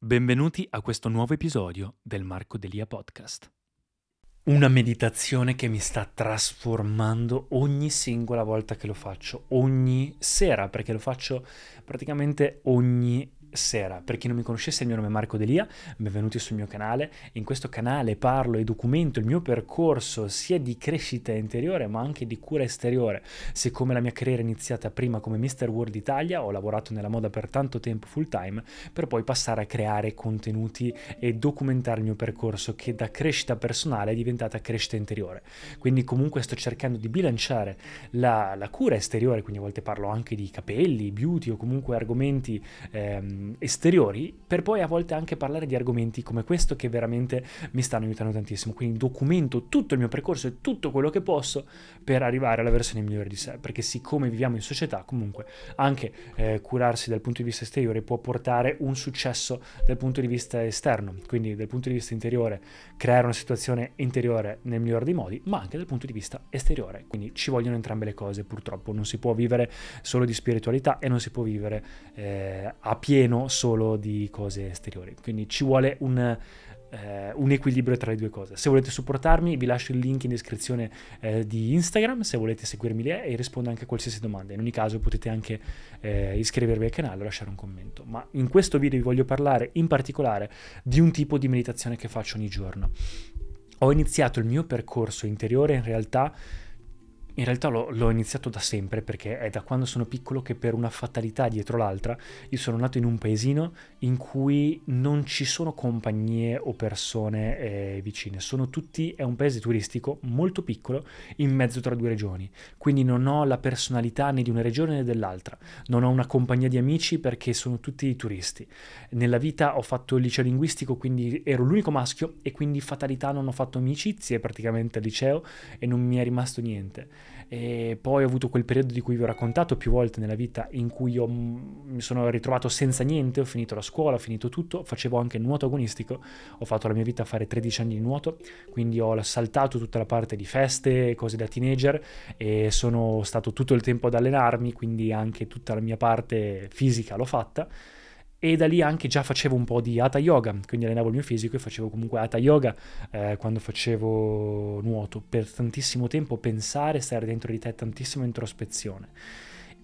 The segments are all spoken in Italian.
Benvenuti a questo nuovo episodio del Marco Delia Podcast. Una meditazione che mi sta trasformando ogni singola volta che lo faccio, ogni sera, perché lo faccio praticamente ogni sera. Per chi non mi conoscesse, il mio nome è Marco Delia, benvenuti sul mio canale. In questo canale parlo e documento il mio percorso sia di crescita interiore ma anche di cura esteriore. Siccome la mia carriera è iniziata prima come Mr. World Italia, ho lavorato nella moda per tanto tempo full time, per poi passare a creare contenuti e documentare il mio percorso che da crescita personale è diventata crescita interiore. Quindi comunque sto cercando di bilanciare la, la cura esteriore, quindi a volte parlo anche di capelli, beauty o comunque argomenti ehm, esteriori per poi a volte anche parlare di argomenti come questo che veramente mi stanno aiutando tantissimo. Quindi documento tutto il mio percorso e tutto quello che posso per arrivare alla versione migliore di sé, perché siccome viviamo in società comunque anche eh, curarsi dal punto di vista esteriore può portare un successo dal punto di vista esterno, quindi dal punto di vista interiore creare una situazione interiore nel migliore dei modi, ma anche dal punto di vista esteriore. Quindi ci vogliono entrambe le cose, purtroppo non si può vivere solo di spiritualità e non si può vivere eh, a pieno pieno solo di cose esteriori. Quindi ci vuole un, eh, un equilibrio tra le due cose. Se volete supportarmi, vi lascio il link in descrizione eh, di Instagram se volete seguirmi lì e rispondo anche a qualsiasi domanda. In ogni caso potete anche eh, iscrivervi al canale o lasciare un commento. Ma in questo video vi voglio parlare in particolare di un tipo di meditazione che faccio ogni giorno. Ho iniziato il mio percorso interiore in realtà in realtà l'ho, l'ho, iniziato da sempre perché è da quando sono piccolo che per una fatalità dietro l'altra io sono nato in un paesino in cui non ci sono compagnie o persone eh, vicine, sono tutti, è un paese turistico molto piccolo in mezzo tra due regioni, quindi non ho la personalità né di una regione né dell'altra, non ho una compagnia di amici perché sono tutti turisti. Nella vita ho fatto il liceo linguistico quindi ero l'unico maschio e quindi fatalità non ho fatto amicizie praticamente al liceo e non mi è rimasto niente e poi ho avuto quel periodo di cui vi ho raccontato più volte nella vita in cui io mi sono ritrovato senza niente, ho finito la scuola, ho finito tutto, facevo anche nuoto agonistico, ho fatto la mia vita a fare 13 anni di nuoto, quindi ho saltato tutta la parte di feste, cose da teenager e sono stato tutto il tempo ad allenarmi, quindi anche tutta la mia parte fisica l'ho fatta e da lì anche già facevo un po' di hatha yoga, quindi allenavo il mio fisico e facevo comunque hatha yoga eh, quando facevo nuoto. Per tantissimo tempo pensare, stare dentro di te, tantissima introspezione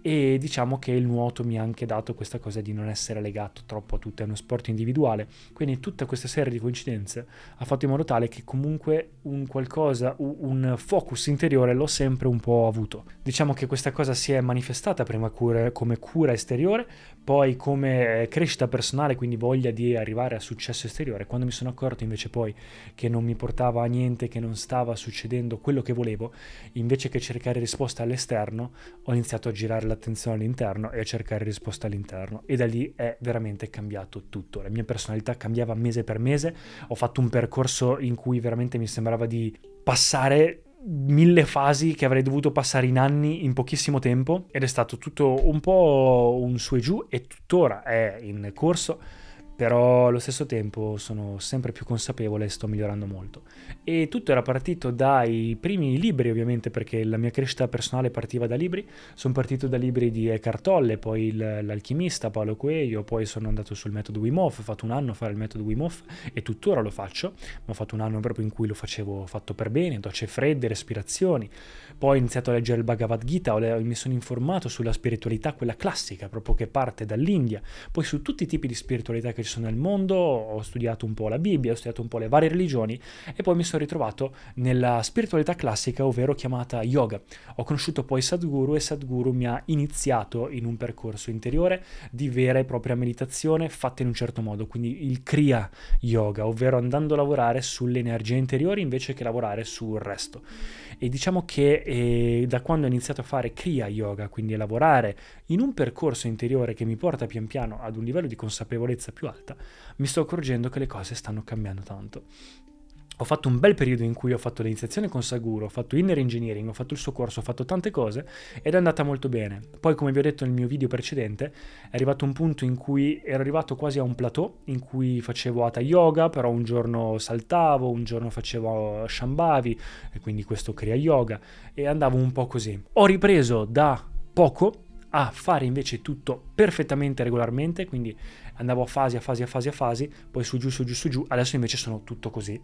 e diciamo che il nuoto mi ha anche dato questa cosa di non essere legato troppo a tutto, è uno sport individuale, quindi tutta questa serie di coincidenze ha fatto in modo tale che comunque un qualcosa, un focus interiore l'ho sempre un po' avuto. Diciamo che questa cosa si è manifestata prima cura, come cura esteriore, poi come crescita personale, quindi voglia di arrivare a successo esteriore. Quando mi sono accorto invece poi che non mi portava a niente, che non stava succedendo quello che volevo, invece che cercare risposta all'esterno, ho iniziato a girare la l'attenzione all'interno e a cercare risposte all'interno. E da lì è veramente cambiato tutto. La mia personalità cambiava mese per mese, ho fatto un percorso in cui veramente mi sembrava di passare mille fasi che avrei dovuto passare in anni in pochissimo tempo. Ed è stato tutto un po' un su e giù e tuttora è in corso però allo stesso tempo sono sempre più consapevole e sto migliorando molto. E tutto era partito dai primi libri ovviamente perché la mia crescita personale partiva da libri, sono partito da libri di Eckhart Tolle, poi l'alchimista Paolo Coelho, poi sono andato sul metodo Wim Hof, ho fatto un anno a fare il metodo Wim Hof e tuttora lo faccio, ma ho fatto un anno proprio in cui lo facevo fatto per bene, docce fredde, respirazioni, poi ho iniziato a leggere il Bhagavad Gita, mi sono informato sulla spiritualità, quella classica, proprio che parte dall'India, poi su tutti i tipi di spiritualità che ci sono nel mondo, ho studiato un po' la Bibbia, ho studiato un po' le varie religioni e poi mi sono ritrovato nella spiritualità classica, ovvero chiamata yoga. Ho conosciuto poi Sadhguru e Sadhguru mi ha iniziato in un percorso interiore di vera e propria meditazione fatta in un certo modo, quindi il Kriya Yoga, ovvero andando a lavorare sulle energie interiori invece che lavorare sul resto. E diciamo che eh, da quando ho iniziato a fare Kriya Yoga, quindi a lavorare in un percorso interiore che mi porta pian piano ad un livello di consapevolezza più alta, mi sto accorgendo che le cose stanno cambiando tanto ho fatto un bel periodo in cui ho fatto l'iniziazione con Saguro, ho fatto inner engineering, ho fatto il suo corso, ho fatto tante cose ed è andata molto bene. Poi, come vi ho detto nel mio video precedente, è arrivato un punto in cui ero arrivato quasi a un plateau in cui facevo Hatha Yoga, però un giorno saltavo, un giorno facevo Shambhavi, e quindi questo Kriya Yoga, e andavo un po' così. Ho ripreso da poco a fare invece tutto perfettamente regolarmente, quindi andavo a fasi, a fasi, a fasi, a fasi, poi su giù, su giù, su giù, adesso invece sono tutto così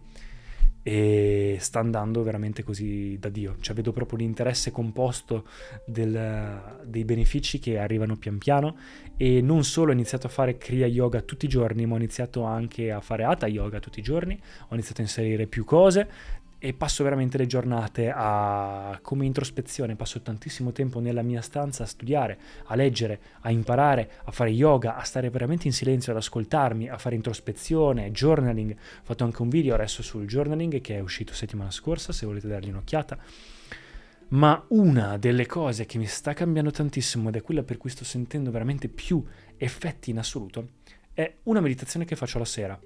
e sta andando veramente così da Dio, cioè vedo proprio l'interesse composto del, dei benefici che arrivano pian piano e non solo ho iniziato a fare Kriya Yoga tutti i giorni, ma ho iniziato anche a fare Hatha Yoga tutti i giorni, ho iniziato a inserire più cose, e passo veramente le giornate a, come introspezione, passo tantissimo tempo nella mia stanza a studiare, a leggere, a imparare, a fare yoga, a stare veramente in silenzio, ad ascoltarmi, a fare introspezione, journaling. Ho fatto anche un video adesso sul journaling che è uscito settimana scorsa, se volete dargli un'occhiata. Ma una delle cose che mi sta cambiando tantissimo ed è quella per cui sto sentendo veramente più effetti in assoluto è una meditazione che faccio la sera.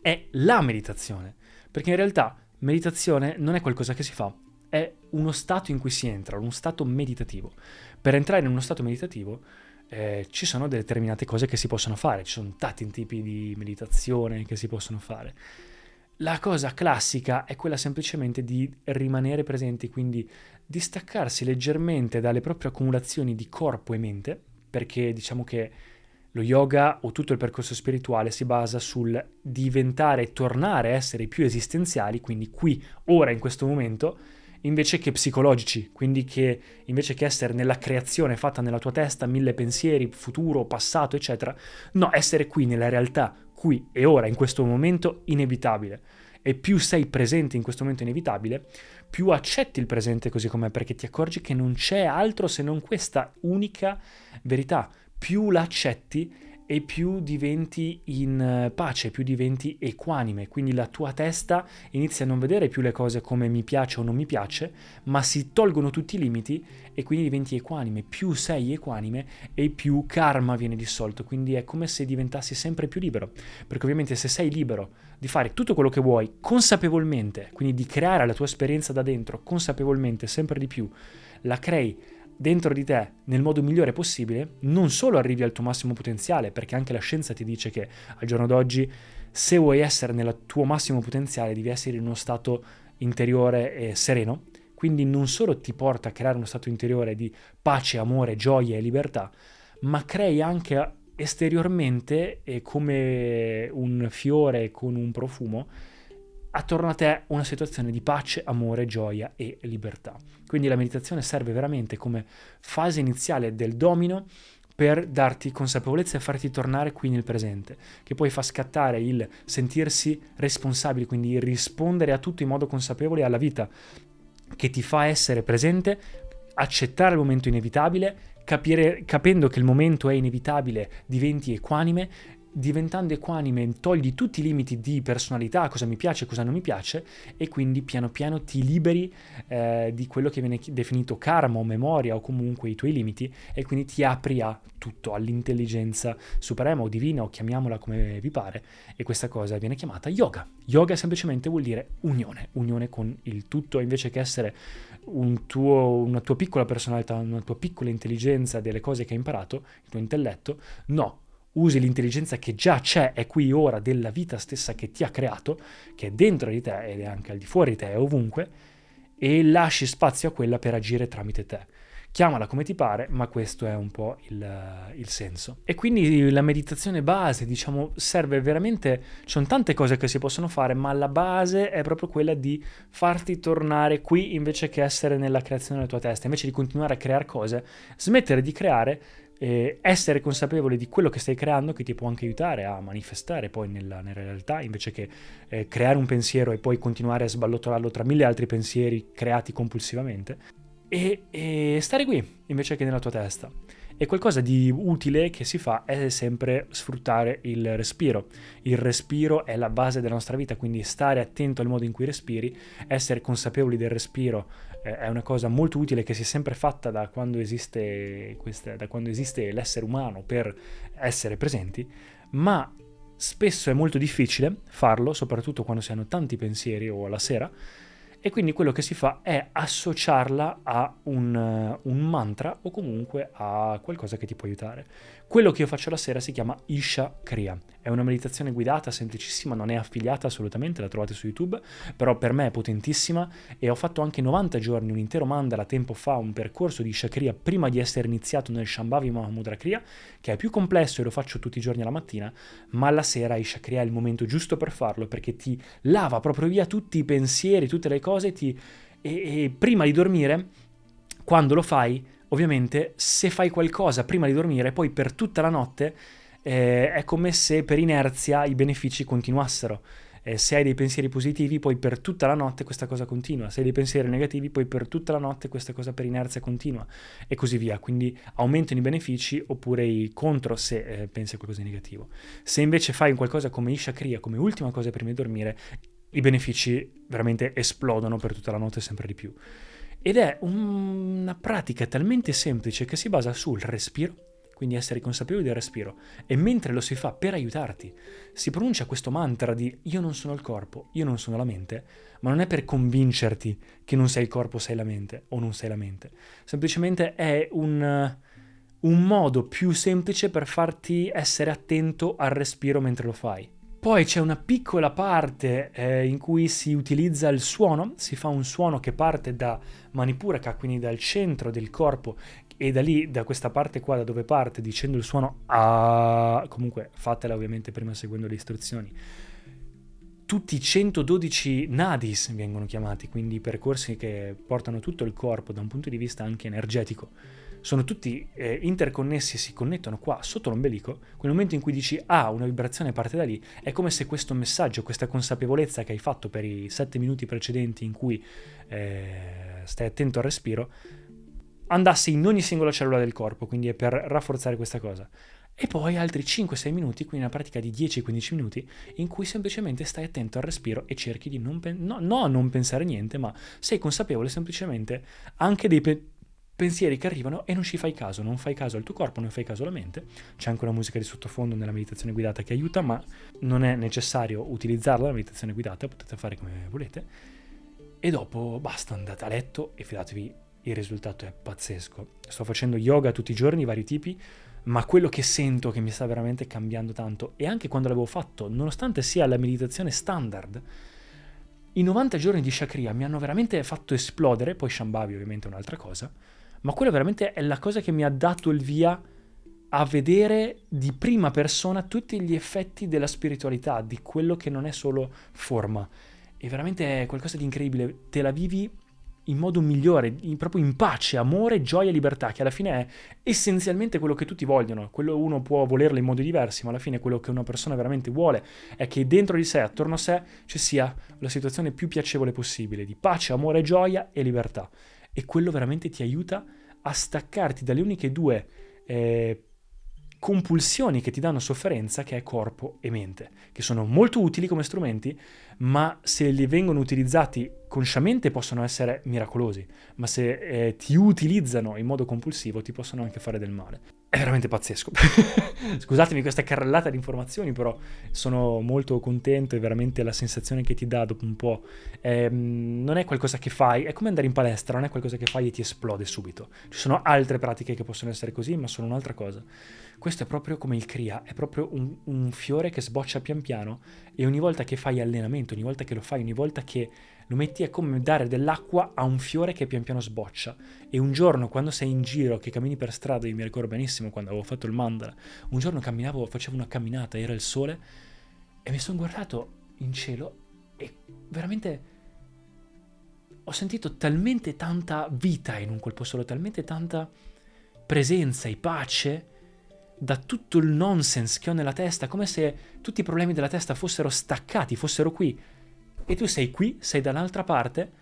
È la meditazione, perché in realtà Meditazione non è qualcosa che si fa, è uno stato in cui si entra, uno stato meditativo. Per entrare in uno stato meditativo eh, ci sono determinate cose che si possono fare, ci sono tanti tipi di meditazione che si possono fare. La cosa classica è quella semplicemente di rimanere presenti, quindi distaccarsi leggermente dalle proprie accumulazioni di corpo e mente, perché diciamo che lo yoga o tutto il percorso spirituale si basa sul diventare e tornare a essere più esistenziali, quindi qui, ora, in questo momento, invece che psicologici, quindi che invece che essere nella creazione fatta nella tua testa, mille pensieri, futuro, passato, eccetera, no, essere qui nella realtà, qui e ora, in questo momento inevitabile. E più sei presente in questo momento inevitabile, più accetti il presente così com'è, perché ti accorgi che non c'è altro se non questa unica verità più l'accetti e più diventi in eh, pace, più diventi equanime, quindi la tua testa inizia a non vedere più le cose come mi piace o non mi piace, ma si tolgono tutti i limiti e quindi diventi equanime, più sei equanime e più karma viene dissolto, quindi è come se diventassi sempre più libero, perché ovviamente se sei libero di fare tutto quello che vuoi consapevolmente, quindi di creare la tua esperienza da dentro consapevolmente sempre di più, la crei dentro di te nel modo migliore possibile, non solo arrivi al tuo massimo potenziale, perché anche la scienza ti dice che al giorno d'oggi se vuoi essere nel tuo massimo potenziale devi essere in uno stato interiore e sereno, quindi non solo ti porta a creare uno stato interiore di pace, amore, gioia e libertà, ma crei anche esteriormente come un fiore con un profumo attorno a te una situazione di pace, amore, gioia e libertà. Quindi la meditazione serve veramente come fase iniziale del domino per darti consapevolezza e farti tornare qui nel presente, che poi fa scattare il sentirsi responsabili, quindi rispondere a tutto in modo consapevole alla vita, che ti fa essere presente, accettare il momento inevitabile, capire, capendo che il momento è inevitabile, diventi equanime, diventando equanime togli tutti i limiti di personalità, cosa mi piace, cosa non mi piace e quindi piano piano ti liberi eh, di quello che viene definito karma o memoria o comunque i tuoi limiti e quindi ti apri a tutto, all'intelligenza suprema o divina o chiamiamola come vi pare e questa cosa viene chiamata yoga. Yoga semplicemente vuol dire unione, unione con il tutto invece che essere un tuo, una tua piccola personalità, una tua piccola intelligenza delle cose che hai imparato, il tuo intelletto, no, usi l'intelligenza che già c'è, è qui ora, della vita stessa che ti ha creato, che è dentro di te ed è anche al di fuori di te, è ovunque, e lasci spazio a quella per agire tramite te. Chiamala come ti pare, ma questo è un po' il, il, senso. E quindi la meditazione base, diciamo, serve veramente. Ci sono tante cose che si possono fare, ma la base è proprio quella di farti tornare qui invece che essere nella creazione della tua testa. Invece di continuare a creare cose, smettere di creare eh, essere consapevole di quello che stai creando che ti può anche aiutare a manifestare poi nella, nella realtà invece che eh, creare un pensiero e poi continuare a sballottolarlo tra mille altri pensieri creati compulsivamente e, e stare qui invece che nella tua testa. E qualcosa di utile che si fa è sempre sfruttare il respiro. Il respiro è la base della nostra vita, quindi stare attento al modo in cui respiri, essere consapevoli del respiro eh, è una cosa molto utile che si è sempre fatta da quando esiste, questa, da quando esiste l'essere umano per essere presenti, ma spesso è molto difficile farlo, soprattutto quando si hanno tanti pensieri o alla sera, e quindi quello che si fa è associarla a un, un, mantra o comunque a qualcosa che ti può aiutare. Quello che io faccio la sera si chiama Isha Kriya. È una meditazione guidata, semplicissima, non è affiliata assolutamente, la trovate su YouTube, però per me è potentissima e ho fatto anche 90 giorni, un intero mandala tempo fa, un percorso di Isha Kriya prima di essere iniziato nel Shambhavi Mahamudra Kriya, che è più complesso e lo faccio tutti i giorni alla mattina, ma alla sera Isha Kriya è il momento giusto per farlo perché ti lava proprio via tutti i pensieri, tutte le cose ti... e, e prima di dormire, quando lo fai, ovviamente se fai qualcosa prima di dormire, poi per tutta la notte eh, è come se per inerzia i benefici continuassero. Eh, se hai dei pensieri positivi, poi per tutta la notte questa cosa continua. Se hai dei pensieri negativi, poi per tutta la notte questa cosa per inerzia continua. E così via. Quindi aumentano i benefici oppure i contro se eh, pensi a qualcosa di negativo. Se invece fai qualcosa come Isha Kriya, come ultima cosa prima di dormire, i benefici veramente esplodono per tutta la notte sempre di più. Ed è una pratica talmente semplice che si basa sul respiro, quindi essere consapevoli del respiro, e mentre lo si fa per aiutarti, si pronuncia questo mantra di io non sono il corpo, io non sono la mente, ma non è per convincerti che non sei il corpo, sei la mente o non sei la mente, semplicemente è un, un modo più semplice per farti essere attento al respiro mentre lo fai. Poi c'è una piccola parte eh, in cui si utilizza il suono, si fa un suono che parte da Manipuraka, quindi dal centro del corpo e da lì, da questa parte qua, da dove parte, dicendo il suono A, comunque fatela ovviamente prima seguendo le istruzioni. Tutti i 112 nadis vengono chiamati, quindi percorsi che portano tutto il corpo da un punto di vista anche energetico sono tutti eh, interconnessi e si connettono qua sotto l'ombelico, quel momento in cui dici ah, una vibrazione parte da lì, è come se questo messaggio, questa consapevolezza che hai fatto per i sette minuti precedenti in cui eh, stai attento al respiro, andasse in ogni singola cellula del corpo, quindi è per rafforzare questa cosa. E poi altri 5-6 minuti, quindi una pratica di 10-15 minuti, in cui semplicemente stai attento al respiro e cerchi di non, pen- no, no, non pensare niente, ma sei consapevole semplicemente anche dei, pe- pensieri che arrivano e non ci fai caso, non fai caso al tuo corpo, non fai caso alla mente. C'è anche una musica di sottofondo nella meditazione guidata che aiuta, ma non è necessario utilizzarla la meditazione guidata, potete fare come volete. E dopo basta, andate a letto e fidatevi, il risultato è pazzesco. Sto facendo yoga tutti i giorni, vari tipi, ma quello che sento che mi sta veramente cambiando tanto, e anche quando l'avevo fatto, nonostante sia la meditazione standard, i 90 giorni di Shakriya mi hanno veramente fatto esplodere, poi Shambhavi ovviamente è un'altra cosa, ma quella veramente è la cosa che mi ha dato il via a vedere di prima persona tutti gli effetti della spiritualità, di quello che non è solo forma. E veramente è qualcosa di incredibile, te la vivi in modo migliore, in, proprio in pace, amore, gioia e libertà, che alla fine è essenzialmente quello che tutti vogliono. Quello uno può volerlo in modi diversi, ma alla fine quello che una persona veramente vuole è che dentro di sé, attorno a sé, ci sia la situazione più piacevole possibile, di pace, amore, gioia e libertà e quello veramente ti aiuta a staccarti dalle uniche due eh, compulsioni che ti danno sofferenza, che è corpo e mente, che sono molto utili come strumenti, ma se li vengono utilizzati consciamente possono essere miracolosi, ma se eh, ti utilizzano in modo compulsivo ti possono anche fare del male è veramente pazzesco. Scusatemi questa carrellata di informazioni, però sono molto contento e veramente la sensazione che ti dà dopo un po' è, non è qualcosa che fai, è come andare in palestra, non è qualcosa che fai e ti esplode subito. Ci sono altre pratiche che possono essere così, ma sono un'altra cosa. Questo è proprio come il Kriya, è proprio un, un fiore che sboccia pian piano e ogni volta che fai allenamento, ogni volta che lo fai, ogni volta che lo metti è come dare dell'acqua a un fiore che pian piano sboccia. E un giorno, quando sei in giro, che cammini per strada, io mi ricordo benissimo quando avevo fatto il mandala, un giorno camminavo, facevo una camminata, era il sole, e mi sono guardato in cielo e veramente ho sentito talmente tanta vita in un colpo solo, talmente tanta presenza e pace da tutto il nonsense che ho nella testa, come se tutti i problemi della testa fossero staccati, fossero qui e tu sei qui, sei dall'altra parte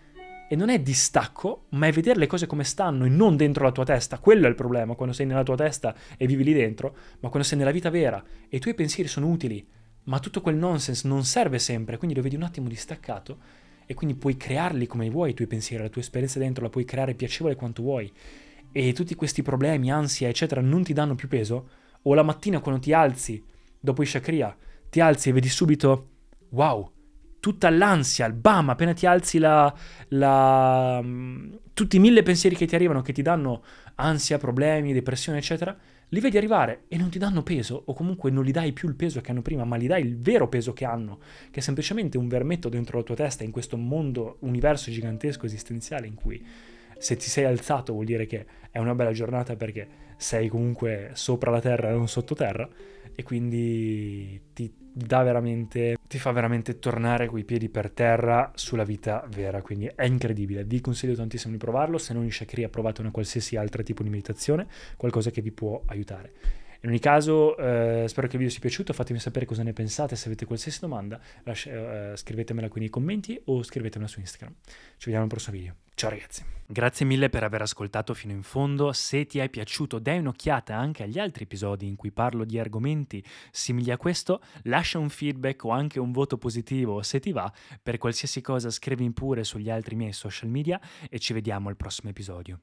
e non è distacco, ma è vedere le cose come stanno e non dentro la tua testa. Quello è il problema, quando sei nella tua testa e vivi lì dentro, ma quando sei nella vita vera. E i tuoi pensieri sono utili, ma tutto quel nonsense non serve sempre, quindi lo vedi un attimo distaccato e quindi puoi crearli come vuoi i tuoi pensieri, la tua esperienza dentro la puoi creare piacevole quanto vuoi. E tutti questi problemi, ansia, eccetera, non ti danno più peso, o la mattina quando ti alzi, dopo i Shakriya, ti alzi e vedi subito, wow, tutta l'ansia, il bam, appena ti alzi la, la, tutti i mille pensieri che ti arrivano, che ti danno ansia, problemi, depressione, eccetera, li vedi arrivare e non ti danno peso, o comunque non gli dai più il peso che hanno prima, ma gli dai il vero peso che hanno, che è semplicemente un vermetto dentro la tua testa in questo mondo, universo gigantesco esistenziale in cui se ti sei alzato vuol dire che è una bella giornata perché sei comunque sopra la terra e non sottoterra e quindi ti dà veramente ti fa veramente tornare coi piedi per terra sulla vita vera, quindi è incredibile. Vi consiglio tantissimo di provarlo, se non in Shakria provate una qualsiasi altro tipo di meditazione, qualcosa che vi può aiutare. In ogni caso, eh, spero che il video sia piaciuto, fatemi sapere cosa ne pensate, se avete qualsiasi domanda lascia, eh, scrivetemela qui nei commenti o scrivetemela su Instagram. Ci vediamo al prossimo video. Ciao ragazzi. Grazie mille per aver ascoltato fino in fondo. Se ti è piaciuto, dai un'occhiata anche agli altri episodi in cui parlo di argomenti simili a questo. Lascia un feedback o anche un voto positivo se ti va. Per qualsiasi cosa scrivi pure sugli altri miei social media e ci vediamo al prossimo episodio.